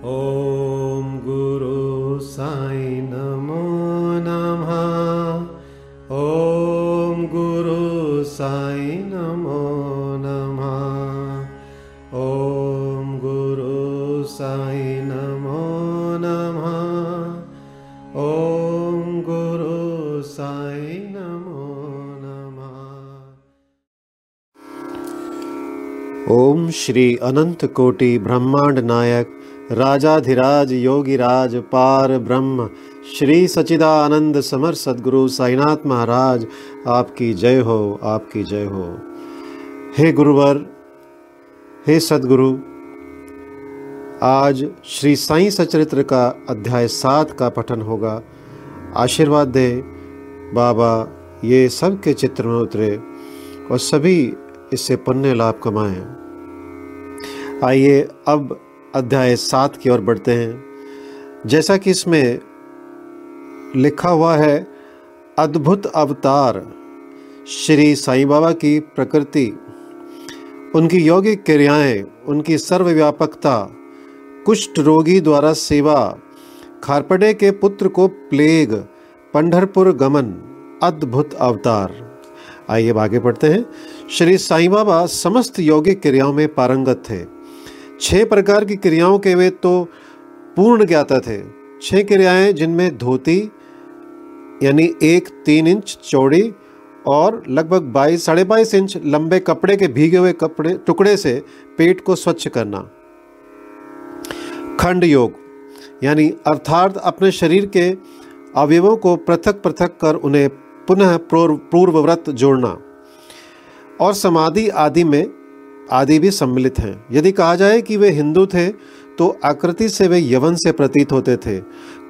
ॐ गुरु साई नमो नमः। ॐ गुरु साई नमो नमः। ॐ गुरु साई नमो नमः। ॐ गुरु साई नमो नमः। ओम श्री अनंत कोटि ब्रह्मांड नायक राजाधिराज योगिराज पार ब्रह्म। श्री सचिदानंद समर सदगुरु साईनाथ महाराज, आपकी जय हो, आपकी जय हो। हे गुरुवर, हे सदगुरु, आज श्री साईं सचरित्र का अध्याय सात का पठन होगा। आशीर्वाद दे बाबा, ये सब के चित्र में उतरे और सभी इससे पुण्य लाभ कमाएँ। आइए, अब अध्याय सात की ओर बढ़ते हैं। जैसा कि इसमें लिखा हुआ है, अद्भुत अवतार श्री साईं बाबा की प्रकृति, उनकी यौगिक क्रियाएँ, उनकी सर्वव्यापकता, कुष्ठ रोगी द्वारा सेवा खारपड़े के पुत्र को प्लेग, पंढरपुर गमन, अद्भुत अवतार। आइए आगे पढ़ते हैं। श्री साईं बाबा समस्त यौगिक क्रियाओं में पारंगत थे। छह प्रकार की क्रियाओं के वे तो पूर्ण ज्ञाता थे। छह क्रियाएँ जिनमें धोती, यानी एक तीन इंच चौड़ी और लगभग बाईस, साढ़े बाईस इंच लंबे कपड़े के भीगे हुए कपड़े, टुकड़े से पेट को स्वच्छ करना। खंड योग, यानी अर्थात अपने शरीर के अवयवों को पृथक पृथक कर उन्हें पुनः पूर्वव्रत जोड़ना। और समाधि आदि में आदि भी सम्मिलित हैं। यदि कहा जाए कि वे हिंदू थे तो आकृति से वे यवन से प्रतीत होते थे।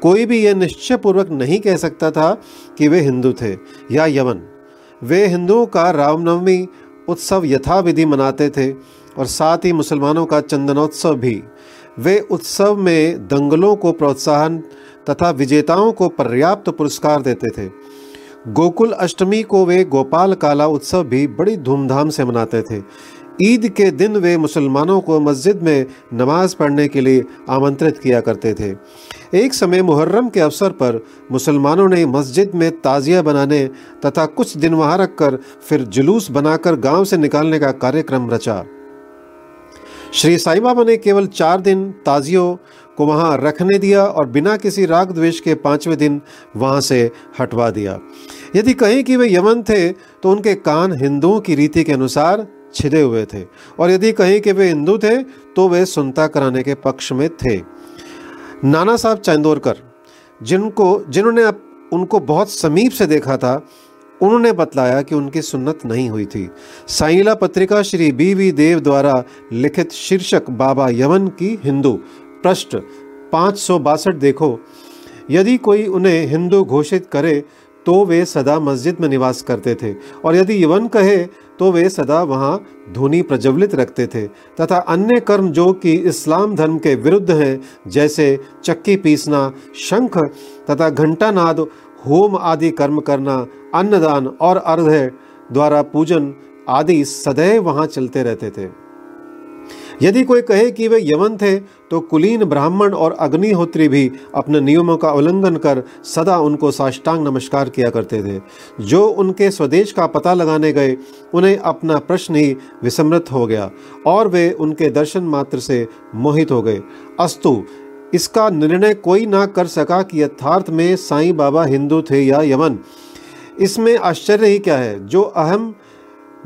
कोई भी यह निश्चय पूर्वक नहीं कह सकता था कि वे हिंदू थे या यवन। वे हिंदुओं का रामनवमी उत्सव यथाविधि मनाते थे और साथ ही मुसलमानों का चंदनोत्सव भी। वे उत्सव में दंगलों को प्रोत्साहन तथा विजेताओं को पर्याप्त पुरस्कार देते थे। गोकुल अष्टमी को वे गोपाल काला उत्सव भी बड़ी धूमधाम से मनाते थे। ईद के दिन वे मुसलमानों को मस्जिद में नमाज़ पढ़ने के लिए आमंत्रित किया करते थे। एक समय मुहर्रम के अवसर पर मुसलमानों ने मस्जिद में ताज़िया बनाने तथा कुछ दिन वहाँ रखकर फिर जुलूस बनाकर गाँव से निकालने का कार्यक्रम रचा। श्री साई बाबा ने केवल चार दिन ताजियों को वहाँ रखने दिया और बिना किसी राग द्वेष के पाँचवें दिन वहाँ से हटवा दिया। यदि कहें कि वे यमन थे तो उनके कान हिंदुओं की रीति के अनुसार छिदे हुए थे। और यदि कहें कि वे हिंदू थे तो वे सुनता कराने के पक्ष में थे। नाना साहब चंदोरकर, जिनको, जिन्होंने उनको बहुत समीप से देखा था, उन्होंने बतलाया कि उनकी सुन्नत नहीं हुई थी। साइला पत्रिका श्री बी वी देव द्वारा लिखित शीर्षक बाबा यमन की हिंदू, पृष्ठ पाँच सौ बासठ देखो। यदि कोई उन्हें हिंदू घोषित करे तो वे सदा मस्जिद में निवास करते थे। और यदि यवन कहे तो वे सदा वहाँ धुनी प्रज्वलित रखते थे, तथा अन्य कर्म जो कि इस्लाम धर्म के विरुद्ध हैं, जैसे चक्की पीसना, शंख, तथा घंटानाद, होम आदि कर्म करना, अन्नदान और अर्घ्य द्वारा पूजन आदि सदैव वहाँ चलते रहते थे। यदि कोई कहे कि वे यवन थे तो कुलीन ब्राह्मण और अग्निहोत्री भी अपने नियमों का उल्लंघन कर सदा उनको साष्टांग नमस्कार किया करते थे। जो उनके स्वदेश का पता लगाने गए, उन्हें अपना प्रश्न ही विस्मृत हो गया और वे उनके दर्शन मात्र से मोहित हो गए। अस्तु, इसका निर्णय कोई ना कर सका कि यथार्थ में साईं बाबा हिंदू थे या यमन इसमें आश्चर्य ही क्या है, जो अहम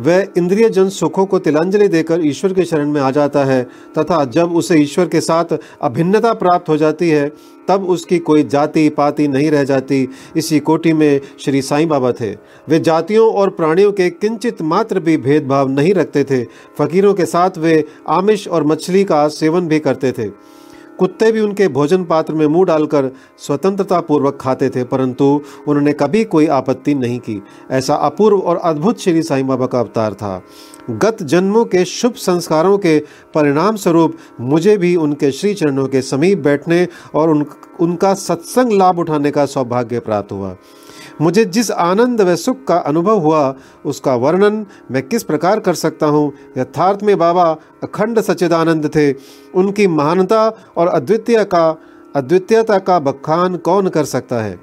वह इंद्रिय जन सुखों को तिलांजलि देकर ईश्वर के शरण में आ जाता है, तथा जब उसे ईश्वर के साथ अभिन्नता प्राप्त हो जाती है, तब उसकी कोई जाति पाति नहीं रह जाती। इसी कोटि में श्री साईं बाबा थे। वे जातियों और प्राणियों के किंचित मात्र भी भेदभाव नहीं रखते थे। फकीरों के साथ वे आमिष और मछली का सेवन भी करते थे। कुत्ते भी उनके भोजन पात्र में मुँह डालकर स्वतंत्रता पूर्वक खाते थे, परंतु उन्होंने कभी कोई आपत्ति नहीं की। ऐसा अपूर्व और अद्भुत श्री साईं बाबा का अवतार था। गत जन्मों के शुभ संस्कारों के परिणाम स्वरूप मुझे भी उनके श्री चरणों के समीप बैठने और उन, उनका सत्संग लाभ उठाने का सौभाग्य प्राप्त हुआ। मुझे जिस आनंद व सुख का अनुभव हुआ, उसका वर्णन मैं किस प्रकार कर सकता हूँ? यथार्थ में बाबा अखंड सच्चिदानंद थे। उनकी महानता और अद्वितीय का, अद्वितीयता का बखान कौन कर सकता है?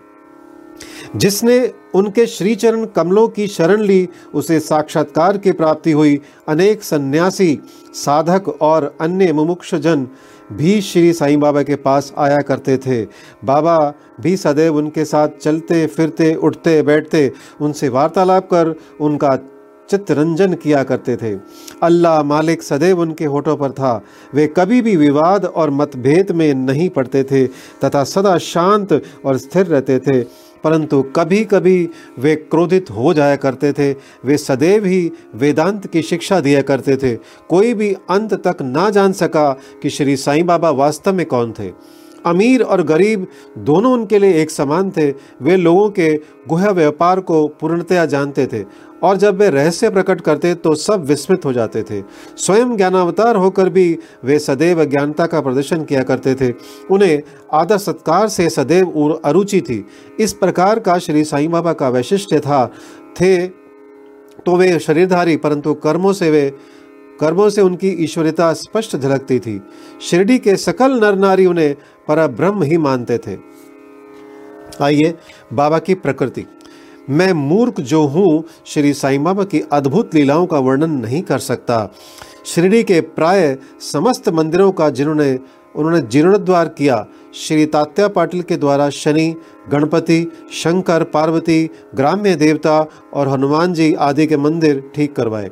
जिसने उनके श्रीचरण कमलों की शरण ली, उसे साक्षात्कार की प्राप्ति हुई। अनेक सन्यासी, साधक और अन्य मुमुक्ष जन भी श्री साईं बाबा के पास आया करते थे। बाबा भी सदैव उनके साथ चलते, फिरते, उठते, बैठते, उनसे वार्तालाप कर उनका चित्तरंजन किया करते थे। अल्लाह मालिक सदैव उनके होठों पर था। वे कभी भी विवाद और मतभेद में नहीं पड़ते थे, तथा सदा शांत और स्थिर रहते थे। परंतु कभी कभी वे क्रोधित हो जाया करते थे। वे सदैव ही वेदांत की शिक्षा दिया करते थे। कोई भी अंत तक ना जान सका कि श्री साईं बाबा वास्तव में कौन थे। अमीर और गरीब दोनों उनके लिए एक समान थे। वे लोगों के गुह व्यापार को पूर्णतया जानते थे। और जब वे रहस्य प्रकट करते तो सब विस्मित हो जाते थे। स्वयं ज्ञानावतार होकर भी वे सदैव ज्ञानता का प्रदर्शन किया करते थे। उन्हें आदर सत्कार से सदैव अरुचि थी। इस प्रकार का श्री साईं बाबा का वैशिष्ट्य था, थे तो वे शरीरधारी, परंतु कर्मों से वे कर्मों से उनकी ईश्वरिता स्पष्ट झलकती थी। शिरडी के सकल नर नारी उन्हें पर ब्रह्म ही मानते थे। आइए बाबा की प्रकृति। मैं मूर्ख जो हूँ, श्री साई बाबा की अद्भुत लीलाओं का वर्णन नहीं कर सकता। शिरडी के प्राय समस्त मंदिरों का जिन्होंने, उन्होंने जीर्णोद्वार किया, श्री तात्या पाटिल के द्वारा शनि, गणपति, शंकर, पार्वती, ग्राम्य देवता और हनुमान जी आदि के मंदिर ठीक करवाए।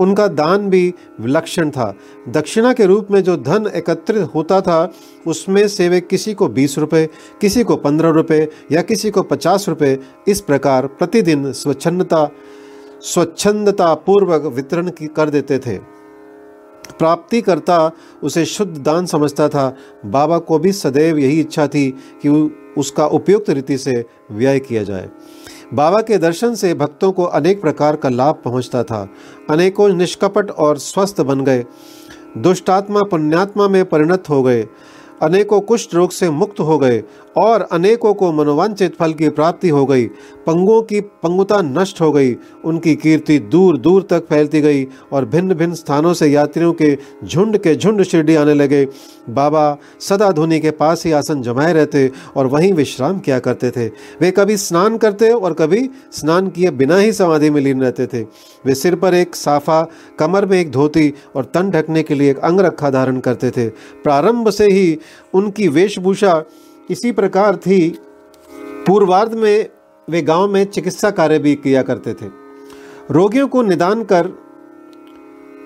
उनका दान भी विलक्षण था। दक्षिणा के रूप में जो धन एकत्रित होता था, उसमें से वे किसी को बीस रुपये किसी को पंद्रह रुपये या किसी को पचास रुपये इस प्रकार प्रतिदिन स्वच्छंदता स्वच्छंदता पूर्वक वितरण कर देते थे। प्राप्तिकर्ता उसे शुद्ध दान समझता था। बाबा को भी सदैव यही इच्छा थी कि उसका उपयुक्त रीति से व्यय किया जाए। बाबा के दर्शन से भक्तों को अनेक प्रकार का लाभ पहुँचता था। अनेकों निष्कपट और स्वस्थ बन गए। दुष्टात्मा पुण्यात्मा में परिणत हो गए। अनेकों कुष्ठ रोग से मुक्त हो गए और अनेकों को मनोवांचित फल की प्राप्ति हो गई। पंगुओं की पंगुता नष्ट हो गई, उनकी कीर्ति दूर दूर तक फैलती गई और भिन्न भिन्न स्थानों से यात्रियों के झुंड के झुंड शिरडी आने लगे। बाबा सदा धुनी के पास ही आसन जमाए रहते और वहीं विश्राम किया करते थे। वे कभी स्नान करते और कभी स्नान किए बिना ही समाधि में लीन रहते थे। वे सिर पर एक साफा, कमर में एक धोती और तन ढकने के लिए एक अंग रखा धारण करते थे। प्रारंभ से ही उनकी वेशभूषा इसी प्रकार थी। पूर्वार्ध में वे गाँव में चिकित्सा कार्य भी किया करते थे। रोगियों को निदान कर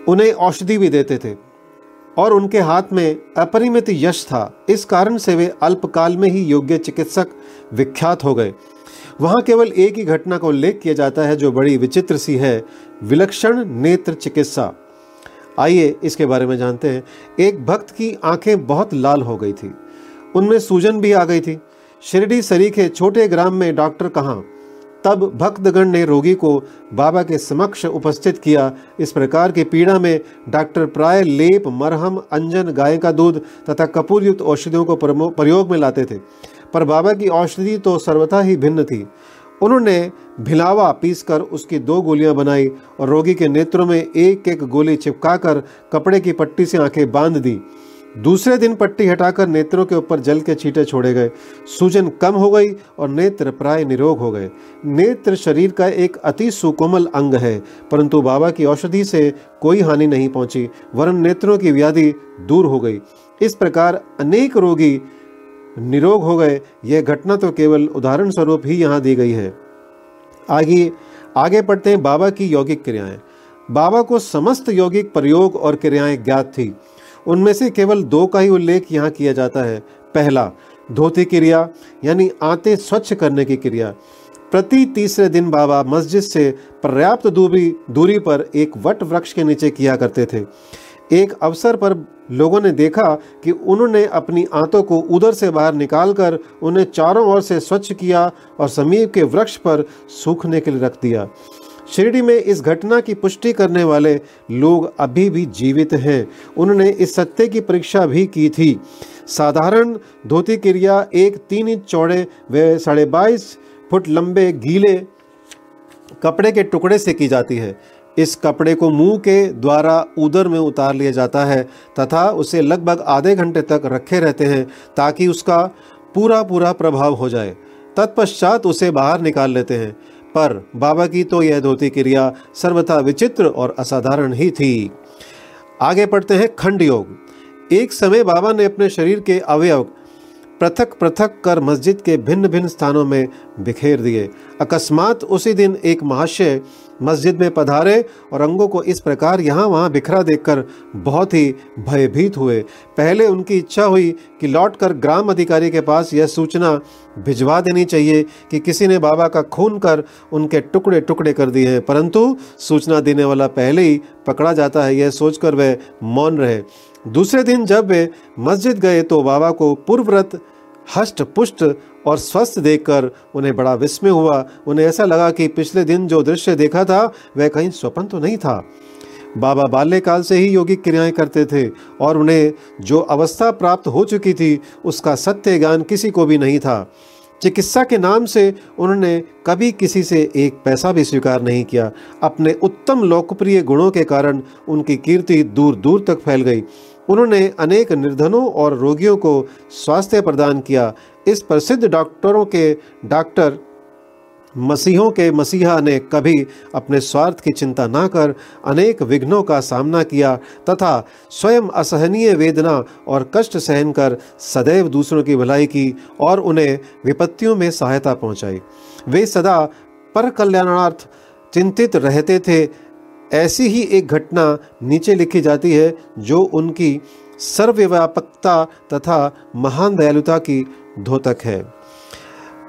उन्हें औषधि भी देते थे। और उनके हाथ में अपरिमित यश था। इस कारण से वे अल्पकाल में ही योग्य चिकित्सक विख्यात हो गए। वहाँ केवल एक ही घटना का उल्लेख किया जाता है, जो बड़ी विचित्र सी है। विलक्षण नेत्र चिकित्सा। आइए इसके बारे में जानते हैं। एक भक्त की आँखें बहुत लाल हो गई थी। उनमें सूजन भी आ गई थी। शिरडी सरीखे छोटे ग्राम में डॉक्टर कहाँ? तब भक्तगण ने रोगी को बाबा के समक्ष उपस्थित किया। इस प्रकार की पीड़ा में डॉक्टर प्राय लेप, मरहम, अंजन, गाय का दूध तथा कपूरयुक्त औषधियों को प्रयोग में लाते थे। पर बाबा की औषधि तो सर्वथा ही भिन्न थी। उन्होंने भिलावा पीसकर उसकी दो गोलियाँ बनाई और रोगी के नेत्रों में एक एक गोली चिपकाकर कपड़े की पट्टी से आँखें बाँध दी। दूसरे दिन पट्टी हटाकर नेत्रों के ऊपर जल के छींटे छोड़े गए। सूजन कम हो गई और नेत्र प्राय निरोग हो गए। नेत्र शरीर का एक अति सुकोमल अंग है, परंतु बाबा की औषधि से कोई हानि नहीं पहुँची, वरन नेत्रों की व्याधि दूर हो गई। इस प्रकार अनेक रोगी निरोग हो गए। यह घटना तो केवल उदाहरण स्वरूप ही यहाँ दी गई है। आगे आगे पढ़ते हैं बाबा की यौगिक क्रियाएँ। बाबा को समस्त यौगिक प्रयोग और क्रियाएँ ज्ञात थी। उनमें से केवल दो का ही उल्लेख यहाँ किया जाता है। पहला, धोती क्रिया, यानी आते स्वच्छ करने की क्रिया। प्रति तीसरे दिन बाबा मस्जिद से पर्याप्त दूरी दूरी पर एक वट वृक्ष के नीचे किया करते थे। एक अवसर पर लोगों ने देखा कि उन्होंने अपनी आंतों को उधर से बाहर निकालकर उन्हें चारों ओर से स्वच्छ किया और समीप के वृक्ष पर सूखने के लिए रख दिया। शिरडी में इस घटना की पुष्टि करने वाले लोग अभी भी जीवित हैं। उन्होंने इस सत्य की परीक्षा भी की थी। साधारण धोती क्रिया एक तीन इंच चौड़े व साढ़े बाईस फुट लंबे गीले कपड़े के टुकड़े से की जाती है। इस कपड़े को मुँह के द्वारा उदर में उतार लिया जाता है तथा उसे लगभग आधे घंटे तक रखे रहते हैं ताकि उसका पूरा पूरा प्रभाव हो जाए। तत्पश्चात उसे बाहर निकाल लेते हैं। पर बाबा की तो यह धोती क्रिया सर्वथा विचित्र और असाधारण ही थी। आगे पढ़ते हैं खंड योग। एक समय बाबा ने अपने शरीर के अवयव पृथक पृथक कर मस्जिद के भिन्न भिन्न स्थानों में बिखेर दिए। अकस्मात उसी दिन एक महाशय मस्जिद में पधारे और अंगों को इस प्रकार यहाँ वहाँ बिखरा देखकर बहुत ही भयभीत हुए। पहले उनकी इच्छा हुई कि लौटकर ग्राम अधिकारी के पास यह सूचना भिजवा देनी चाहिए कि किसी ने बाबा का खून कर उनके टुकड़े टुकड़े कर दिए हैं। परंतु सूचना देने वाला पहले ही पकड़ा जाता है, यह सोचकर वे मौन रहे। दूसरे दिन जब वे मस्जिद गए तो बाबा को पूर्वव्रत हष्ट पुष्ट और स्वस्थ देखकर उन्हें बड़ा विस्मय हुआ। उन्हें ऐसा लगा कि पिछले दिन जो दृश्य देखा था, वह कहीं स्वप्न तो नहीं था। बाबा बाल्यकाल से ही योगिक क्रियाएँ करते थे और उन्हें जो अवस्था प्राप्त हो चुकी थी, उसका सत्य ज्ञान किसी को भी नहीं था। चिकित्सा के नाम से उन्होंने कभी किसी से एक पैसा भी स्वीकार नहीं किया। अपने उत्तम लोकप्रिय गुणों के कारण उनकी कीर्ति दूर दूर तक फैल गई। उन्होंने अनेक निर्धनों और रोगियों को स्वास्थ्य प्रदान किया। इस प्रसिद्ध डॉक्टरों के, डॉक्टर मसीहों के मसीहा ने कभी अपने स्वार्थ की चिंता न कर, अनेक विघ्नों का सामना किया तथा स्वयं असहनीय वेदना और कष्ट सहन कर सदैव दूसरों की भलाई की और उन्हें विपत्तियों में सहायता पहुंचाई। वे सदा पर कल्याणार्थ चिंतित रहते थे ऐसी ही एक घटना नीचे लिखी जाती है, जो उनकी सर्वव्यापकता तथा महान दयालुता की धोतक है।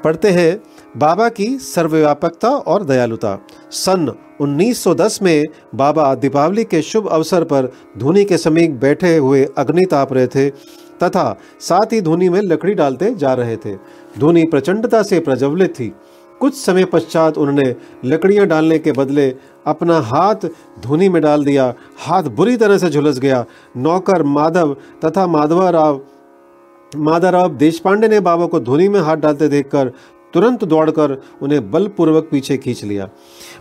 पढ़ते हैं, बाबा की सर्वव्यापकता और दयालुता। सन 1910 में बाबा दीपावली के शुभ अवसर पर धुनी के समीप बैठे हुए अग्नि ताप रहे थे, तथा साथ ही धुनी में लकड़ी डालते जा रहे थे। धुनी प्रचंडता से प्रज्वलित थी। कुछ समय पश्चात उन्होंने लकड़ियाँ डालने के बदले अपना हाथ धुनी में डाल दिया। हाथ बुरी तरह से झुलस गया। नौकर माधव तथा माधवा राव माधवराव देशपांडे ने बाबा को धुनी में हाथ डालते देखकर तुरंत दौड़कर उन्हें बलपूर्वक पीछे खींच लिया।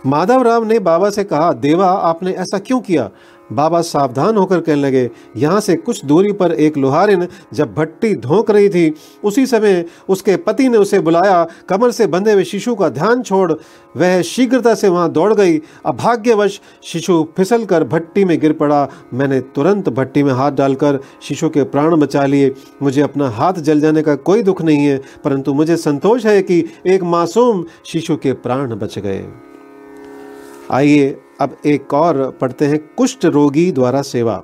माधवराव ने बाबा से कहा, देवा, आपने ऐसा क्यों किया? बाबा सावधान होकर कहने लगे, यहाँ से कुछ दूरी पर एक लोहारिन जब भट्टी धोक रही थी, उसी समय उसके पति ने उसे बुलाया, कमर से बंधे हुए शिशु का ध्यान छोड़, वह शीघ्रता से वहाँ दौड़ गई। अभाग्यवश शिशु फिसल कर भट्टी में गिर पड़ा। मैंने तुरंत भट्टी में हाथ डालकर शिशु के प्राण बचा लिए। मुझे अपना हाथ जल जाने का कोई दुख नहीं है, परंतु मुझे संतोष है कि एक मासूम शिशु के प्राण बच गए। आइए अब एक और पढ़ते हैं, कुष्ठ रोगी द्वारा सेवा।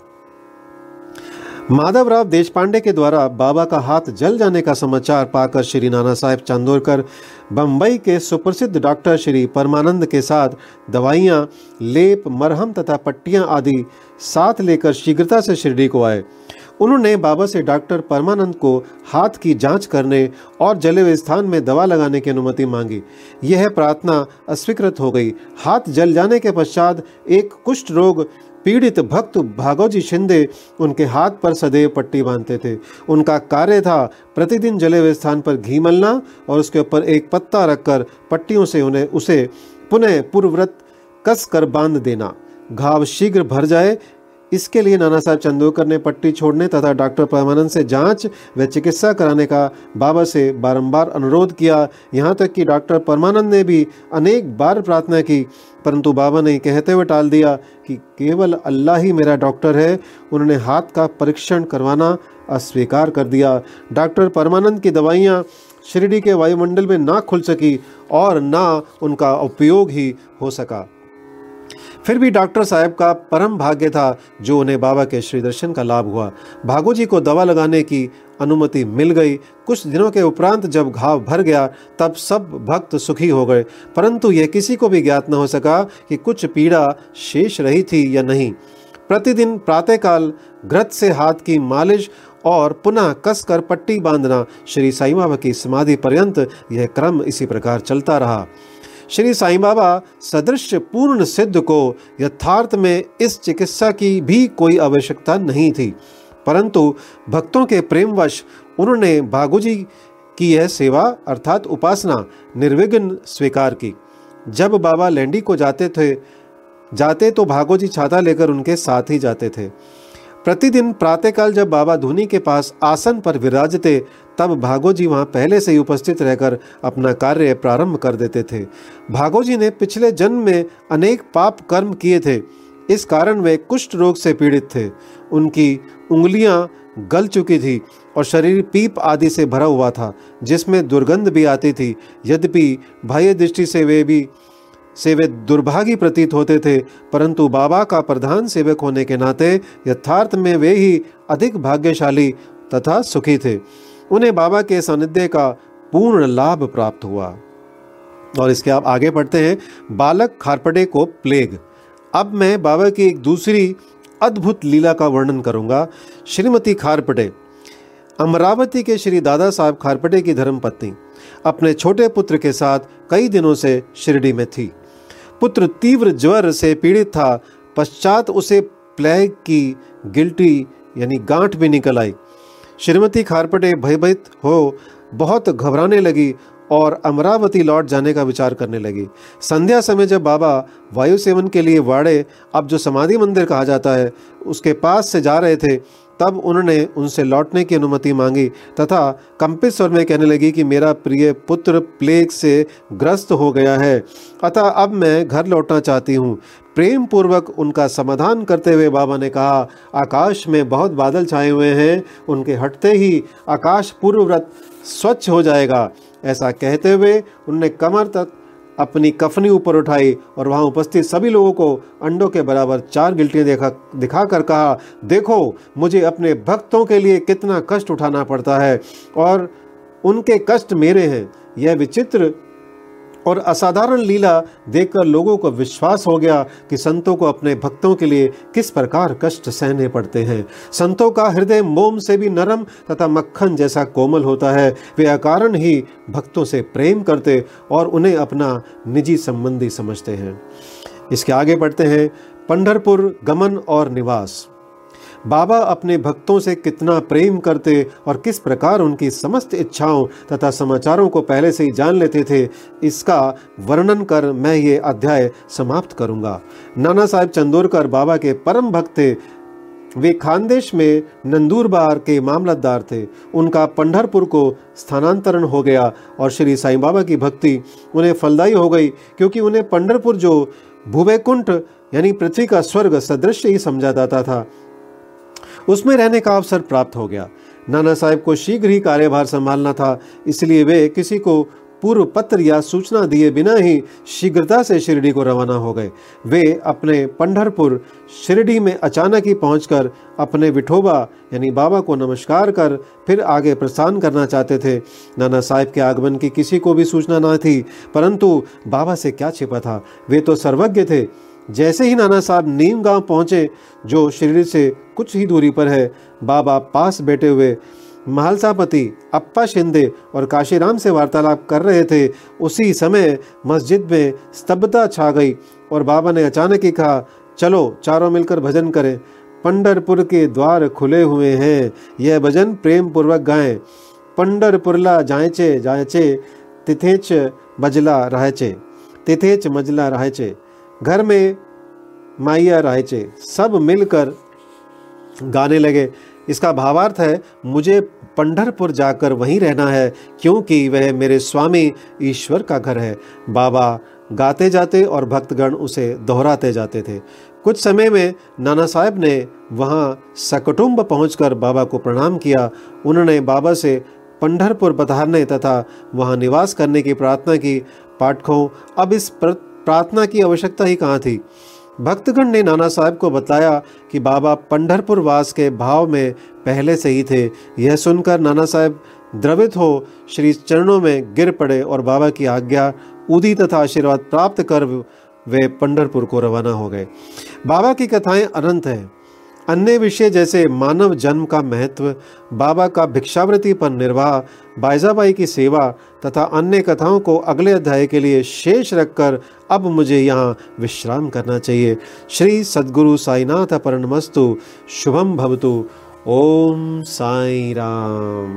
माधवराव देशपांडे के द्वारा बाबा का हाथ जल जाने का समाचार पाकर श्री नाना साहेब चांदोरकर बम्बई के सुप्रसिद्ध डॉक्टर श्री परमानंद के साथ दवाइयाँ, लेप, मरहम तथा पट्टियाँ आदि साथ लेकर शीघ्रता से शिरडी को आए। उन्होंने बाबा से डॉक्टर परमानंद को हाथ की जाँच करने और जले हुए स्थान में दवा लगाने की अनुमति मांगी। यह प्रार्थना अस्वीकृत हो गई। हाथ जल जाने के पश्चात एक कुष्ठ रोग, पीड़ित भक्त भागवजी शिंदे उनके हाथ पर सदैव पट्टी बांधते थे। उनका कार्य था प्रतिदिन जले हुए स्थान पर घी मलना और उसके ऊपर एक पत्ता रखकर पट्टियों से उन्हें उसे पुनः पूर्वव्रत कस कर बाँध देना। घाव शीघ्र भर जाए इसके लिए नाना साहब चंदोकर ने पट्टी छोड़ने तथा डॉक्टर परमानंद से जाँच व चिकित्सा कराने का बाबा से बारंबार अनुरोध किया। यहाँ तक कि डॉक्टर परमानंद ने भी अनेक बार प्रार्थना की, परंतु बाबा ने कहते हुए टाल दिया कि केवल अल्लाह ही मेरा डॉक्टर है। उन्होंने हाथ का परीक्षण करवाना अस्वीकार कर दिया। डॉक्टर परमानंद की दवाइयाँ शिरडी के वायुमंडल में ना खुल सकी और ना उनका उपयोग ही हो सका। फिर भी डॉक्टर साहब का परम भाग्य था जो उन्हें बाबा के श्री दर्शन का लाभ हुआ। भागो जी को दवा लगाने की अनुमति मिल गई। कुछ दिनों के उपरांत जब घाव भर गया, तब सब भक्त सुखी हो गए। परंतु यह किसी को भी ज्ञात न हो सका कि कुछ पीड़ा शेष रही थी या नहीं। प्रतिदिन प्रातःकाल घृत से हाथ की मालिश और पुनः कस कर पट्टी बांधना श्री साई बाबा की समाधि पर्यंत यह क्रम इसी प्रकार चलता रहा। श्री साईं बाबा सदृश पूर्ण सिद्ध को यथार्थ में इस चिकित्सा की भी कोई आवश्यकता नहीं थी। परंतु भक्तों के प्रेमवश उन्होंने बागुजी की यह सेवा अर्थात उपासना निर्विघ्न स्वीकार की। जब बाबा लैंडी को जाते थे, जाते तो भागोजी छाता लेकर उनके साथ ही जाते थे। प्रतिदिन प्रातःकाल जब बाबा धुनी के पास आसन पर विराजते, तब भागोजी वहाँ पहले से ही उपस्थित रहकर अपना कार्य प्रारंभ कर देते थे। भागोजी ने पिछले जन्म में अनेक पाप कर्म किए थे। इस कारण वे कुष्ठ रोग से पीड़ित थे। उनकी उंगलियाँ गल चुकी थी और शरीर पीप आदि से भरा हुआ था, जिसमें दुर्गंध भी आती थी। यद्यपि बाह्य दृष्टि से वे भी से दुर्भागी प्रतीत होते थे, परंतु बाबा का प्रधान सेवक होने के नाते यथार्थ में वे ही अधिक भाग्यशाली तथा सुखी थे। उन्हें बाबा के सानिध्य का पूर्ण लाभ प्राप्त हुआ। और इसके आप आगे पढ़ते हैं, बालक खारपटे को प्लेग। अब मैं बाबा की एक दूसरी अद्भुत लीला का वर्णन करूँगा। श्रीमती खारपटे, अमरावती के श्री दादा साहब खारपटे की धर्मपत्नी, अपने छोटे पुत्र के साथ कई दिनों से शिरडी में थी। पुत्र तीव्र ज्वर से पीड़ित था। पश्चात उसे प्लेग की गिल्टी यानी गांठ भी निकल आई। श्रीमती खारपटे भयभीत हो बहुत घबराने लगी और अमरावती लौट जाने का विचार करने लगी। संध्या समय जब बाबा वायु सेवन के लिए वाड़े, अब जो समाधि मंदिर कहा जाता है, उसके पास से जा रहे थे तब उन्होंने उनसे लौटने की अनुमति मांगी, तथा कंपित स्वर में कहने लगी कि मेरा प्रिय पुत्र प्लेग से ग्रस्त हो गया है। अतः अब मैं घर लौटना चाहती हूँ। प्रेम पूर्वक उनका समाधान करते हुए बाबा ने कहा, आकाश में बहुत बादल छाए हुए हैं, उनके हटते ही आकाश पूर्वव्रत स्वच्छ हो जाएगा। ऐसा कहते हुए उनने कमर तक अपनी कफनी ऊपर उठाई और वहाँ उपस्थित सभी लोगों को अंडों के बराबर चार गिल्टियाँ देखा, दिखाकर कहा, देखो, मुझे अपने भक्तों के लिए कितना कष्ट उठाना पड़ता है और उनके कष्ट मेरे हैं। यह विचित्र और असाधारण लीला देखकर लोगों को विश्वास हो गया कि संतों को अपने भक्तों के लिए किस प्रकार कष्ट सहने पड़ते हैं। संतों का हृदय मोम से भी नरम तथा मक्खन जैसा कोमल होता है। वे अकारण ही भक्तों से प्रेम करते और उन्हें अपना निजी संबंधी समझते हैं। इसके आगे बढ़ते हैं। पंढरपुर, गमन और निवास। बाबा अपने भक्तों से कितना प्रेम करते और किस प्रकार उनकी समस्त इच्छाओं तथा समाचारों को पहले से ही जान लेते थे, इसका वर्णन कर मैं ये अध्याय समाप्त करूँगा। नाना साहेब चंदोरकर बाबा के परम भक्त थे। वे खानदेश में नंदूरबार के मामलतदार थे। उनका पंढरपुर को स्थानांतरण हो गया और श्री साईं बाबा की भक्ति उन्हें फलदायी हो गई, क्योंकि उन्हें पंढरपुर जो भूवैकुंठ यानी पृथ्वी का स्वर्ग सदृश ही समझा जाता था। उसमें रहने का अवसर प्राप्त हो गया। नाना साहेब को शीघ्र ही कार्यभार संभालना था, इसलिए वे किसी को पूर्व पत्र या सूचना दिए बिना ही शीघ्रता से शिरडी को रवाना हो गए। वे अपने पंढरपुर शिरडी में अचानक ही पहुंचकर अपने विठोबा यानी बाबा को नमस्कार कर फिर आगे प्रस्थान करना चाहते थे। नाना साहिब के आगमन की किसी को भी सूचना ना थी, परंतु बाबा से क्या छिपा था? वे तो सर्वज्ञ थे। जैसे ही नाना साहब नीम गाँव पहुँचे, जो शरीर से कुछ ही दूरी पर है, बाबा पास बैठे हुए महालसापति, अप्पा शिंदे और काशीराम से वार्तालाप कर रहे थे, उसी समय मस्जिद में स्तब्धता छा गई और बाबा ने अचानक ही कहा, चलो, चारों मिलकर भजन करें। पंडरपुर के द्वार खुले हुए हैं। यह भजन प्रेम पूर्वक गाएँ। पंडरपुरला जायचे जायचे, तिथेच मजला रहचे। तिथेच मजला रहचे। घर में माइया रायचे सब मिलकर गाने लगे। इसका भावार्थ है, मुझे पंढरपुर जाकर वहीं रहना है, क्योंकि वह मेरे स्वामी ईश्वर का घर है। बाबा गाते जाते और भक्तगण उसे दोहराते जाते थे। कुछ समय में नाना साहब ने वहाँ सकटुम्ब पहुंचकर बाबा को प्रणाम किया। उन्होंने बाबा से पंढरपुर पधारने तथा वहाँ निवास करने की प्रार्थना की। पाठकों, अब इस प्रार्थना की आवश्यकता ही कहाँ थी? भक्तगण ने नाना साहब को बताया कि बाबा पंढरपुर वास के भाव में पहले से ही थे। यह सुनकर नाना साहब द्रवित हो श्री चरणों में गिर पड़े और बाबा की आज्ञा, उदी तथा आशीर्वाद प्राप्त कर वे पंढरपुर को रवाना हो गए। बाबा की कथाएँ अनंत हैं। अन्य विषय जैसे मानव जन्म का महत्व, बाबा का भिक्षावृत्ति पर निर्वाह बायजाबाई की सेवा तथा अन्य कथाओं को अगले अध्याय के लिए शेष रखकर अब मुझे यहाँ विश्राम करना चाहिए। श्री सदगुरु साईनाथ अपर्णमस्तु शुभम भवतु। ओम साई राम